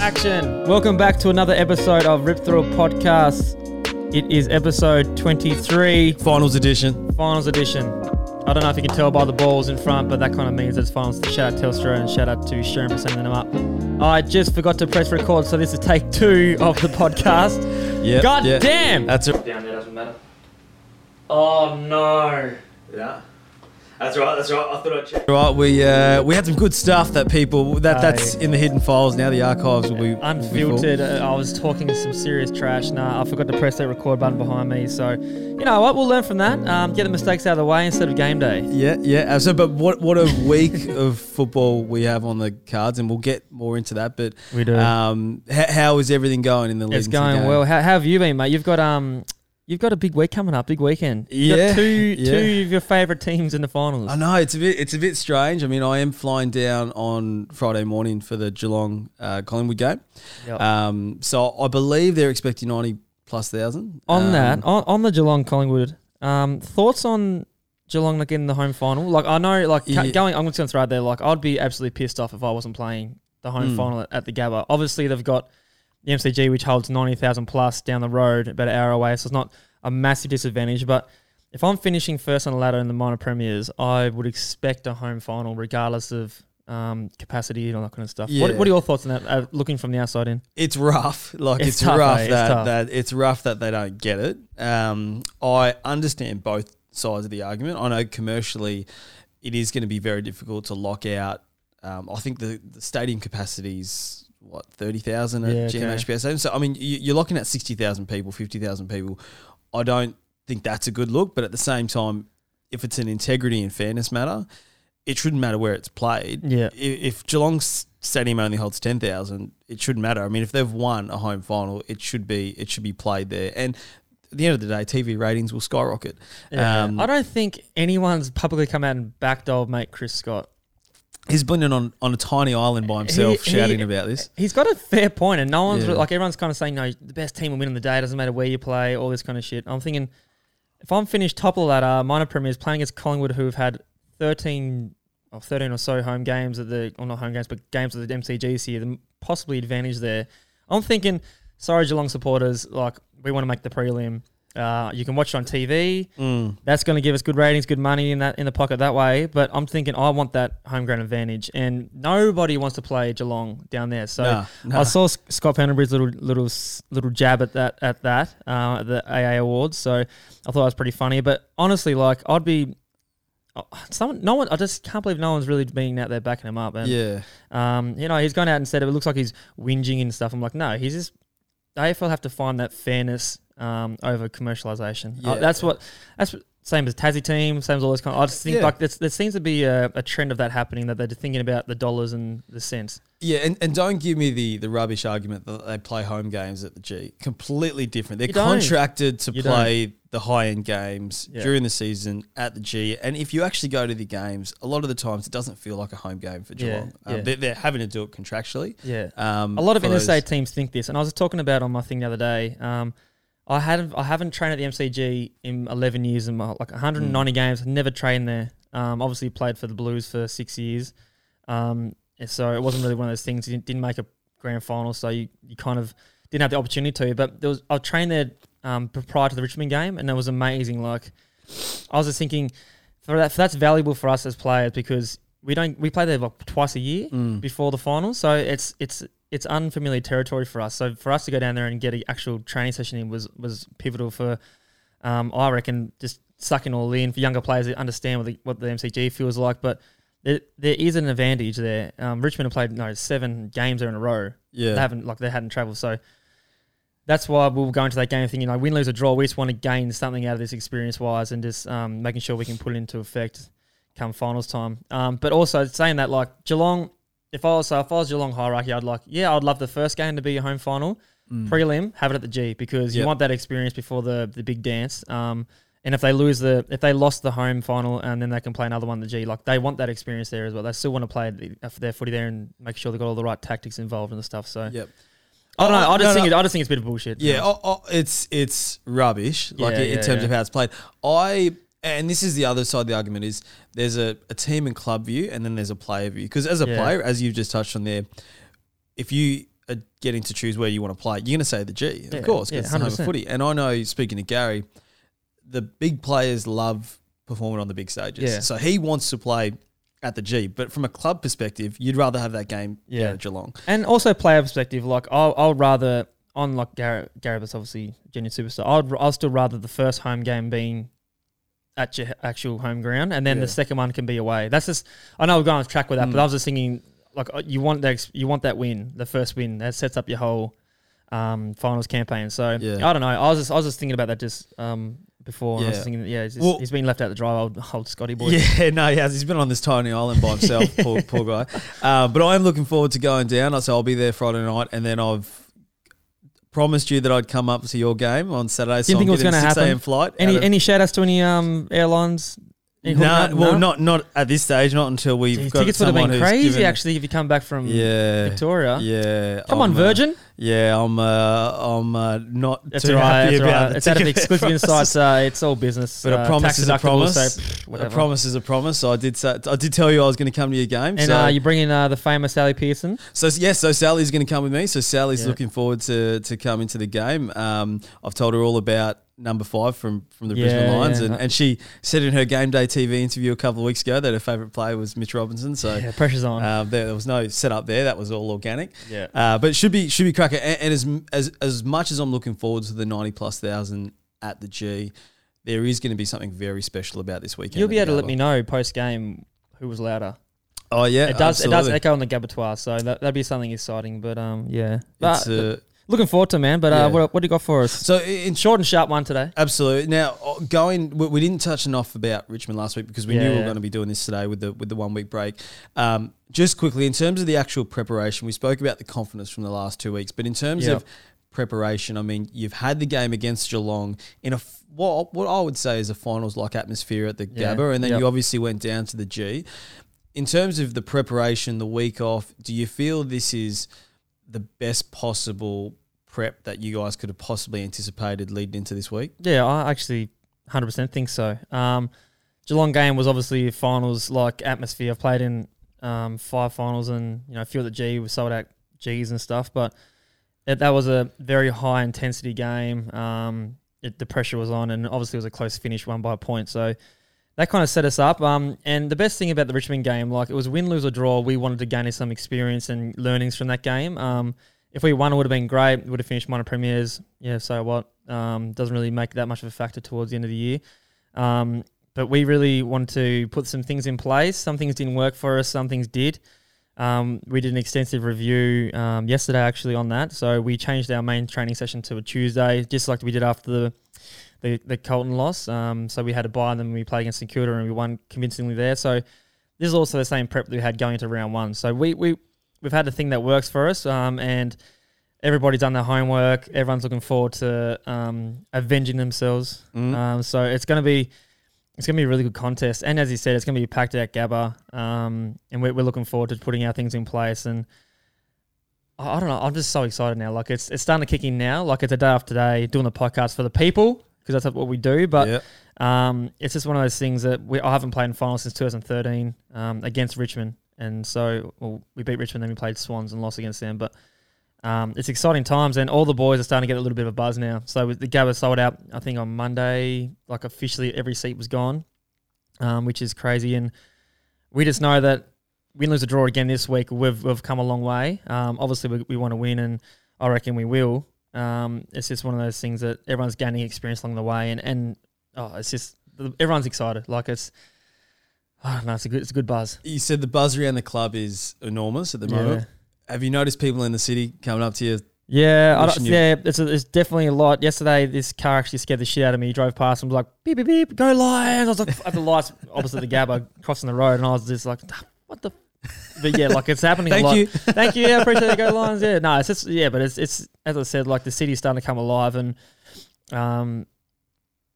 Action! Welcome back to another episode of Rip Through It Podcast. It is episode 23, Finals edition. finals edition. I don't know if you can tell by the balls in front, but that kind of means it's finals. Shout out to Telstra and shout out to Sharon for sending them up. I just forgot to press record, so this is take two of the podcast. Yeah. God damn! That's it. Down there doesn't matter. Oh no. Yeah. That's right. That's right. I thought I'd check. Right. We uh, we had some good stuff that people that that's Aye. in the hidden files. Now the archives will be will be full. Unfiltered. Uh, I was talking some serious trash. Nah, I forgot to press that record button behind me. So, you know what? We'll learn from that. Um, get the mistakes out of the way instead of game day. Yeah, yeah. uh, So, but what what a week of football we have on the cards, and we'll get more into that. But We do. Um, h- how is everything going in the league? It's going well. How, how have you been, mate? You've got um, you've got a big week coming up, big weekend. You've Yeah, got two yeah. two of your favourite teams in the finals. I know it's a bit it's a bit strange. I mean, I am flying down on Friday morning for the Geelong uh, Collingwood game. Yep. Um, so I believe they're expecting ninety plus thousand. on Um, that, on, on the Geelong Collingwood, um, thoughts on Geelong getting the home final? Like I know, like Yeah. going, I'm just going to throw it there. Like I'd be absolutely pissed off if I wasn't playing the home Mm. final at, at the Gabba. Obviously, they've got the MCG, which holds ninety thousand plus down the road, about an hour away, so it's not a massive disadvantage. But if I'm finishing first on the ladder in the minor premiers, I would expect a home final, regardless of um, capacity and all that kind of stuff. What, Yeah. what are your thoughts on that? Uh, looking from the outside in, it's rough. Like It's it's, tough, rough eh? It's that, tough. that it's rough that they don't get it. Um, I understand both sides of the argument. I know commercially, it is going to be very difficult to lock out. Um, I think the, the stadium capacity is what thirty thousand at Yeah, okay. So I mean, you, you're looking at sixty thousand people, fifty thousand people. I don't think that's a good look. But at the same time, if it's an integrity and fairness matter, it shouldn't matter where it's played yeah, if Geelong's stadium only holds ten thousand, it shouldn't matter. I mean, if they've won a home final, it should be it should be played there. And at the end of the day, TV ratings will skyrocket. Yeah. Um, I don't think anyone's publicly come out and backed old mate Chris Scott. He's been on on a tiny island by himself, He- shouting he- about this. He's got a fair point, and no one's Yeah. like everyone's kind of saying, no, the best team will win on the day. It doesn't matter where you play, all this kind of shit. I'm thinking, if I'm finished top of the ladder, minor premiers playing against Collingwood, who have had 13 or 13 or so home games at the, or not home games, but games at the MCG this year, the possibly advantage there. I'm thinking, sorry, Geelong supporters, like we want to make the prelim. Uh, you can watch it on TV. Mm. That's going to give us good ratings, good money in that in the pocket that way. But I'm thinking I want that home ground advantage, and nobody wants to play Geelong down there. So Nah, nah. I saw Scott Pendlebury's little little little jab at that at that uh, at the AA awards. So I thought that was pretty funny. But honestly, like I'd be. oh, Someone, no one. I just can't believe no one's really being out there backing him up. And yeah, um, you know, he's gone out and said it looks like he's whinging and stuff. I'm like, no, he's just AFL have to find that fairness um, over commercialisation. Uh, Yeah. that's what that's same as Tassie team, same as all this kind. I just think Yeah. like there seems to be a, a trend of that happening that they're thinking about the dollars and the cents. yeah, and, and don't give me the the rubbish argument that they play home games at the G. Completely different. They're don't. contracted to You don't. play the high end games Yeah. during the season at the G. And if you actually go to the games, a lot of the times it doesn't feel like a home game for Yeah, Um, yeah. they're, they're having to do it contractually. Yeah. Um, A lot of for those- teams think this, and I was talking about on my thing the other day. Um, I hadn't, I haven't trained at the MCG in 11 years, in my, like 190 games. Never trained there. Um, obviously played for the Blues for six years. Um, and so it wasn't really one of those things. You didn't, didn't make a grand final, so you, you kind of didn't have the opportunity to. But there was, I trained there um, prior to the Richmond game, and it was amazing. Like I was just thinking, for that, for that's valuable for us as players because we don't we play there like twice a year Mm. before the final, so it's it's it's unfamiliar territory for us. So for us to go down there and get an actual training session in was was pivotal for, um, I reckon, just sucking all in for younger players that understand what the, what the MCG feels like. But there, there is an advantage there. Um, Richmond have played no seven games there in a row. Yeah. They haven't like they hadn't travelled, so that's why we'll go into that game thinking, you know, win, lose, or draw. We just want to gain something out of this experience wise, and just um, making sure we can put it into effect come finals time. Um, but also saying that, like Geelong, if I was so if I was Geelong hierarchy, I'd like, yeah, I'd love the first game to be a home final. Prelim, have it at the G because you Yep. want that experience before the the big dance. Um, and if they lose the if they lost the home final and then they can play another one the G, like they want that experience there as well. They still want to play the- their footy there and make sure they got all the right tactics involved and the stuff. So Yep. I don't know. I just No, think no. It, I just think it's a bit of bullshit. Yeah, oh, oh, it's it's rubbish. Like Yeah, in yeah, terms yeah. of how it's played. I And this is the other side of the argument is there's a, a team and club view and then there's a player view. Because as a Yeah. player, as you've just touched on there, if you are getting to choose where you want to play, you're going to say the G, Yeah, of course, yeah, because it's the home of 100%. footy. And I know, speaking to Gary, the big players love performing on the big stages. Yeah. So he wants to play at the G. But from a club perspective, you'd rather have that game Yeah. down at Geelong. And also player perspective, like I'll, I'll rather on like Gary, Gary was obviously genuine superstar. I'd I'll still rather the first home game being at your actual home ground, and then Yeah. the second one can be away. That's just I know we're going off track with that, Mm. but I was just thinking like uh, you want that you want that win, the first win that sets up your whole um, finals campaign. So Yeah. I don't know. I was just I was just thinking about that just um, before. and I was Yeah. thinking, yeah, he's, just, Well- he's been left out the drive. Old, old Scotty boy. Yeah, no, he has. He's been on this tiny island by himself, poor, poor guy. Uh, but I am looking forward to going down. So I'll be there Friday night, and then I've promised you that I'd come up to your game on Saturday. So Didn't think I'm it was a gonna happen. flight. Any of- any shout outs to any um airlines? Any no, well, No? not not at this stage. Not until we've Gee, got tickets would have been crazy actually if you come back from Yeah, Victoria. yeah. Come I'm, on, uh, Virgin. Yeah, I'm. Uh, I'm uh, not That's too right. happy That's about right. It's out of exclusive insights. Uh, it's all business. But a uh, promise is a promise. So pff, A promise is a promise. So I did. Say, I did tell you I was going to come to your game. And so uh, you bring in uh, the famous Sally Pearson. So yes, so Sally's going to come with me. So Sally's Yeah. looking forward to to come into the game. Um, I've told her all about number five from from the Yeah, Brisbane Lions, yeah. and, and she said in her game day TV interview a couple of weeks ago that her favourite player was Mitch Robinson. So Yeah, pressure's on. um, there, there was no setup there. That was all organic. yeah. Uh, but it should be should be cracker. And, and as as as much as I'm looking forward to the ninety plus thousand at the G, there is going to be something very special about this weekend. You'll be able to let me know post game who was louder. Oh yeah, it does. It does echo on the Gabbattoir, so that that'd be something exciting. But um, yeah. It's, But, uh, looking forward to it, man. But yeah. uh, what, what do you got for us? so in Short and sharp one today. Absolutely. Now, uh, going, we, we didn't touch enough about Richmond last week because we Yeah, knew we were yeah. going to be doing this today with the with the one week break. Um, just quickly, in terms of the actual preparation, we spoke about the confidence from the last two weeks, but in terms of preparation, I mean, you've had the game against Geelong in a f- what what I would say is a finals like atmosphere at the Yeah. Gabba, and then Yep. you obviously went down to the G. In terms of the preparation, the week off, do you feel this is the best possible prep that you guys could have possibly anticipated leading into this week? Yeah, I actually 100% think so. Um, Geelong game was obviously finals like atmosphere. I've played in um, five finals and you know a few at the G. We sold out G's and stuff, but it, that was a very high intensity game. Um, it, the pressure was on, and obviously it was a close finish, one by a point. So that kind of set us up. Um, and the best thing about the Richmond game, like it was win, lose or draw, we wanted to gain some experience and learnings from that game. Um, if we won, it would have been great. Would have finished minor premiers. Yeah, so what? Um, doesn't really make that much of a factor towards the end of the year. Um, but we really wanted to put some things in place. Some things didn't work for us. Some things did. Um, we did an extensive review um, yesterday actually on that. So we changed our main training session to a Tuesday, just like we did after the the, the Carlton loss. Um, so we had a bye and then we played against St Kilda and we won convincingly there. So this is also the same prep that we had going into round one. So we we we've had a thing that works for us, um, and everybody's done their homework. Everyone's looking forward to um, avenging themselves. Mm. Um, so it's going to be it's going to be a really good contest, and as you said, it's going to be packed at Gabba, um, and we're, we're looking forward to putting our things in place. And I, I don't know, I'm just so excited now. Like it's it's starting to kick in now. Like it's a day after day doing the podcast for the people because that's what we do. But Yep. um, it's just one of those things that we I haven't played in finals since 2013 um, against Richmond, and so well, we beat Richmond, then we played Swans and lost against them. But um, it's exciting times, and all the boys are starting to get a little bit of a buzz now. So the Gabba sold out, I think on Monday, like officially every seat was gone, um, which is crazy. And we just know that win, lose, or draw again this week, we've we've come a long way. Um, obviously, we, we want to win, and I reckon we will. Um, it's just one of those things that everyone's gaining experience along the way, and and oh, it's just everyone's excited. Like it's, oh no, it's a good it's a good buzz. You said the buzz around the club is enormous at the moment. Have you noticed people in the city coming up to you? Yeah, I don't, you- yeah, it's, a, it's definitely a lot. Yesterday, this car actually scared the shit out of me. He drove past and was like, beep, beep, beep, go Lions. I was like, at the lights opposite the Gabba, crossing the road, and I was just like, "Ah, what the? But yeah, like it's happening a Thank lot. you. Thank you. Yeah, I appreciate it. Go Lions. Yeah, no, it's just, yeah, but it's, it's, as I said, like the city's starting to come alive and, um,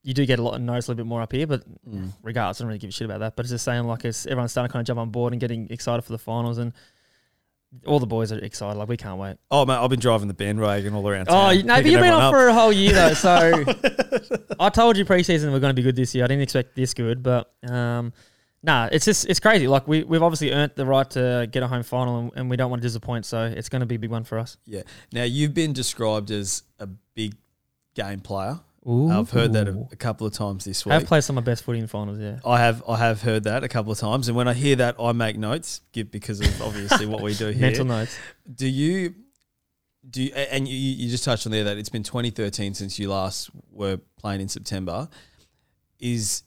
you do get a lot of notice a little bit more up here, but Mm. regardless, I don't really give a shit about that. But it's just saying like it's everyone's starting to kind of jump on board and getting excited for the finals and all the boys are excited. Like we can't wait. Oh man, I've been driving the bandwagon all around. Oh, town, you- no, but you've been on up. for a whole year though. So I told you preseason we're going to be good this year. I didn't expect this good, but um, nah, it's just it's crazy. Like we we've obviously earned the right to get a home final, and, and we don't want to disappoint. So it's going to be a big one for us. Yeah. Now you've been described as a big game player. I've heard that a, a couple of times this week. I've played some of my best footy in finals. Yeah. I have I have heard that a couple of times, and when I hear that, I make notes give- because of obviously what we do here. Mental notes. Do you do you, and you, you just touched on there that it's been 2013 since you last were playing in September. Is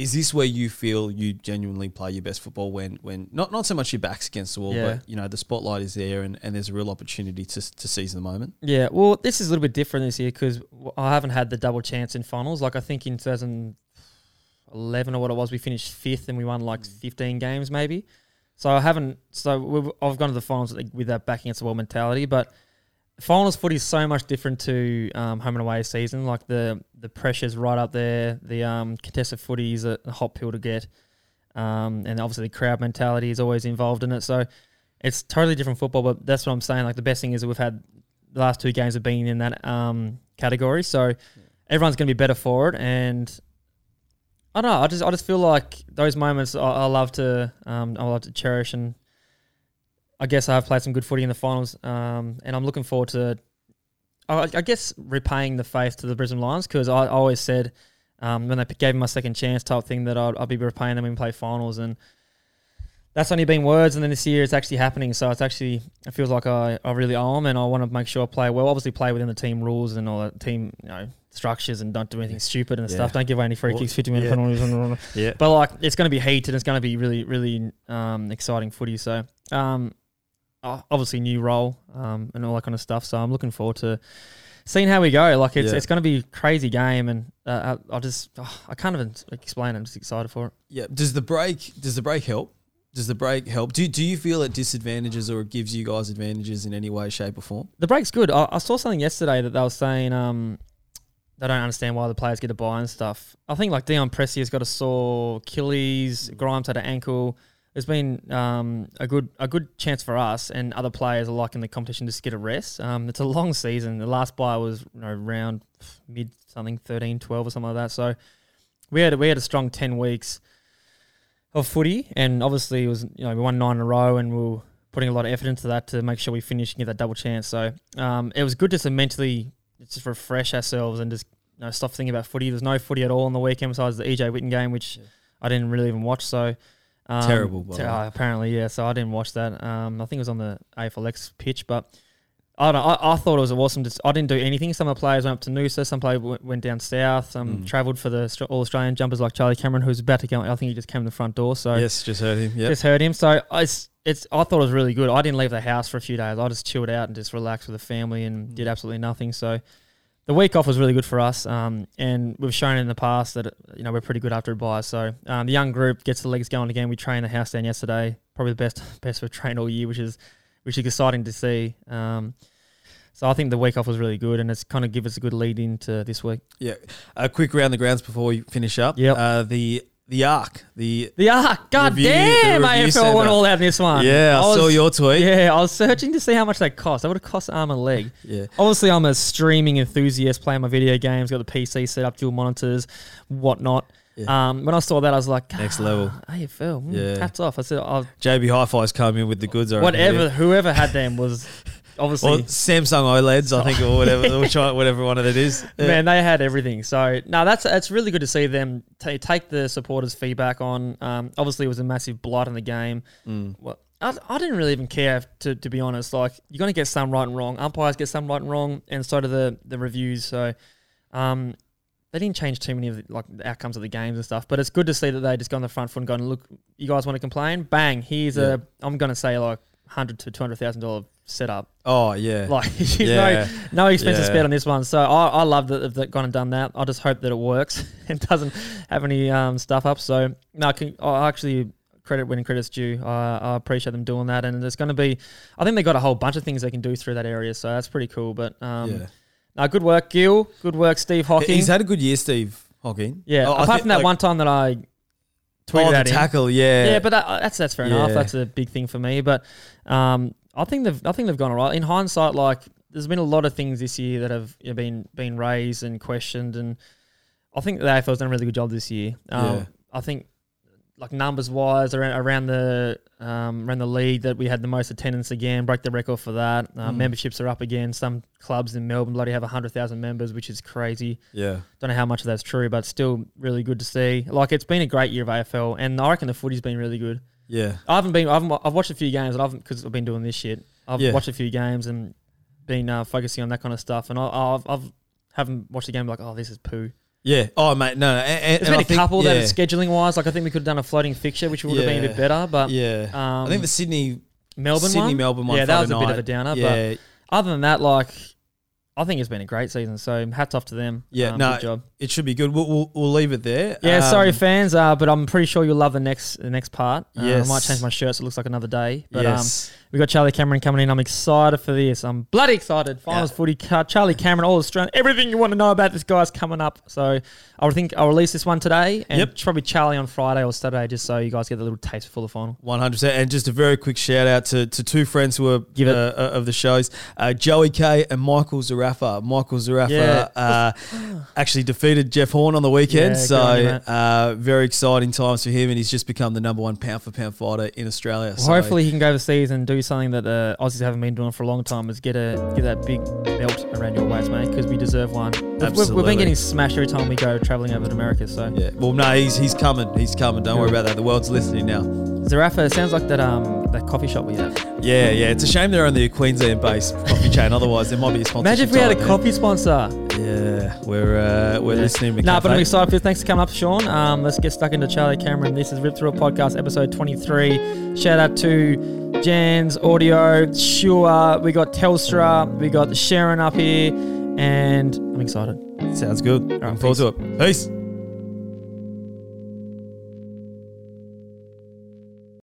is this where you feel you genuinely play your best football when when not not so much your back's against the wall, Yeah. but you know the spotlight is there and, and there's a real opportunity to to seize the moment. Yeah, well, this is a little bit different this year because I haven't had the double chance in finals. Like I think in 2011 or what it was, we finished fifth and we won like mm. 15 games maybe. So I haven't. So we've, I've gone to the finals with with that back against the wall mentality, but finals footy is so much different to um, home and away season. Like the the pressure's right up there. The um, contested footy is a, hot pill to get, um, and obviously the crowd mentality is always involved in it. So it's totally different football. But that's what I'm saying. Like the best thing is that we've had the last two games have been in that um, category, so everyone's going to be better for it. And I don't know. I just I just feel like those moments I, I love to um, I love to cherish, and I guess I have played some good footy in the finals, um, and I'm looking forward to. I, I guess repaying the faith to the Brisbane Lions because I, I always said um, when they gave me my second chance type thing that I'd, I'd be repaying them when we play finals and that's only been words, and then this year it's actually happening. So it's actually it feels like I, I really owe them, and I want to make sure I play well. Obviously, play within the team rules and all the team you know structures, and don't do anything stupid and Yeah. stuff. Don't give away any free kicks, fifty minute yeah. penalties, Yeah. but like it's going to be heated. It's going to be really really um, exciting footy. So um, obviously new role um, and all that kind of stuff. So I'm looking forward to seeing how we go. Like it's Yeah. it's going to be a crazy game, and uh, I, I just oh, I can't even explain. I'm just excited for it. Yeah. Does the break does the break help? Does the break help? Do do you feel it disadvantages or it gives you guys advantages in any way, shape, or form? The break's good. I, I saw something yesterday that they were saying um, they don't understand why the players get a bye and stuff. I think like Dion Prestia has got a sore Achilles, Grimes had an ankle. There's been um, a good a good chance for us and other players alike in the competition just get a rest. Um, it's a long season. The last bye was you know, around mid something 13, 12 or something like that. So we had we had a strong ten weeks of footy, and obviously it was you know we won nine in a row, and we were putting a lot of effort into that to make sure we finish and get that double chance. So um, it was good just to mentally just refresh ourselves and just you know, stop thinking about footy. There's no footy at all on the weekend besides the EJ Whitten game, which Yeah. I didn't really even watch. So um, Terrible, by ter- uh, apparently, yeah. So I didn't watch that. Um, I think it was on the AFLX pitch, but. I don't know. I, I thought it was awesome. Just, I didn't do anything. Some of the players went up to Noosa. Some players went, went down south. Some Mm. travelled for the All Australian jumpers like Charlie Cameron, who's about to go. I think he just came to the front door. So yes, just heard him. Yeah. just heard him. So I, it's, it's, I thought it was really good. I didn't leave the house for a few days. I just chilled out and just relaxed with the family and did absolutely nothing. So the week off was really good for us. Um, and we've shown in the past that you know we're pretty good after a bye. So um, the young group gets the legs going again. We trained the house down yesterday. Probably the best best we've trained all year, which is which is exciting to see. Um, so I think the week off was really good, and it's kind of give us a good lead into this week. Yeah. A quick round the grounds before we finish up. Yeah, Uh, the the arc. The The arc, god Review- damn, AFL went all out in this one. yeah, I, saw was- your tweet. Yeah, I was searching to see how much that cost. That would have cost arm and leg. Yeah. Obviously, I'm a streaming enthusiast, playing my video games, got the PC set up, dual monitors, whatnot. Yeah. Um, when I saw that, I was like, Next "Ah, level." AFL, mm, Yeah. hats off. I said, oh, JB Hi-Fi's come in with the goods. Whatever, whoever had them was obviously. Or Samsung OLEDs, I think, or whatever, which one, whatever one of it is. Yeah. Man, they had everything. So no, that's that's really good to see them ta take the supporters' feedback on. Um, obviously, it was a massive blight on the game. Mm. Well, I, I didn't really even care to, to be honest. Like you're gonna get some right and wrong. Umpires get some right and wrong, and so do the the reviews. So, um, they didn't change too many of the, like the outcomes of the games and stuff. But it's good to see that they just got on the front foot and gone, look, you guys want to complain? Bang! Here's a I'm gonna say like hundred to two hundred thousand dollar setup. Oh yeah. Like you yeah. know, no expenses Yeah. spared on this one. So I, I love that they've gone and done that. I just hope that it works and doesn't have any um, stuff up. So no, I, can, I actually credit when credit's due. I, I appreciate them doing that, and there's going to be. I think they got a whole bunch of things they can do through that area. So that's pretty cool. But um, yeah. no, good work, Gil. Good work, Steve Hocking. He's had a good year, Steve Hocking. yeah, Oh, apart think, from that like- one time that I tweeted Oh, the tackle, yeah. Yeah, but that, that's that's fair enough. That's a big thing for me. But um, I think they've I think they've gone all right. In hindsight, like there's been a lot of things this year that have you know, been been raised and questioned, and I think the AFL's done a really good job this year. Um, Yeah. I think like numbers wise around around the um, around the league that we had the most attendance again, broke the record for that. Uh, Mm. Memberships are up again. Some clubs in Melbourne bloody have hundred thousand members, which is crazy. Yeah. Don't know how much of that's true, but still really good to see. Like it's been a great year of AFL, and I reckon the footy's been really good. Yeah. I haven't been. I haven't, I've watched a few games, and I've because I've been doing this shit. I've Yeah. watched a few games and been uh, focusing on that kind of stuff. And I, I've, I've haven't watched the game like, oh, this is poo. Yeah. Oh, mate. No. no. And, There's and been I a think- couple yeah, that scheduling wise, like I think we could have done a floating fixture, which would have been a bit better. But Yeah. um, I think the Sydney Melbourne Sydney one, Melbourne one. yeah, that was Friday a bit of a downer. Yeah. But other than that, like I think it's been a great season. So hats off to them. Yeah, Um, no, good job. It should be good. We'll, we'll, we'll leave it there. Yeah, Um, sorry fans, uh, but I'm pretty sure you'll love the next the next part. Uh, Yes. I might change my shirt so it looks like another day. But um, yes. We got Charlie Cameron coming in. I'm excited for this. I'm bloody excited. Finals Yeah. footy, Ca- Charlie Cameron, all Australian, everything you want to know about this guy's coming up. So I think I'll release this one today, and Yep. probably Charlie on Friday or Saturday, just so you guys get a little taste for the final. One hundred percent, and just a very quick shout out to, to two friends who are Give it. uh, uh, of the shows, uh, Joey K and Michael Zarafa. Michael Zarafa Yeah. uh, actually defeated Jeff Horn on the weekend, Yeah, good on so uh, very exciting times for him, and he's just become the number one pound for pound fighter in Australia. Well, so, hopefully he can go overseas and do something that the Aussies haven't been doing for a long time is get a get that big belt around your waist, mate, because we deserve one. We've- We've, we've been getting smashed every time we go traveling over to America. So yeah. Well, no, he's he's coming. He's coming. Don't worry about that. The world's listening now. Zarafa it sounds like that um that coffee shop we have. Yeah, yeah. It's a shame they're only a Queensland-based coffee chain. Otherwise, there might be a sponsor. Imagine if we had a coffee sponsor. Yeah, we're uh, we're Yeah. listening to Nah, but I'm excited for. Thanks for coming up, Sean. Um, let's get stuck into Charlie Cameron. This is Rip Through It Podcast, episode 23. Shout out to Jans Audio, Sure. We got Telstra. We got Sharon up here. And I'm excited. Sounds good. right, Looking forward to it. Peace.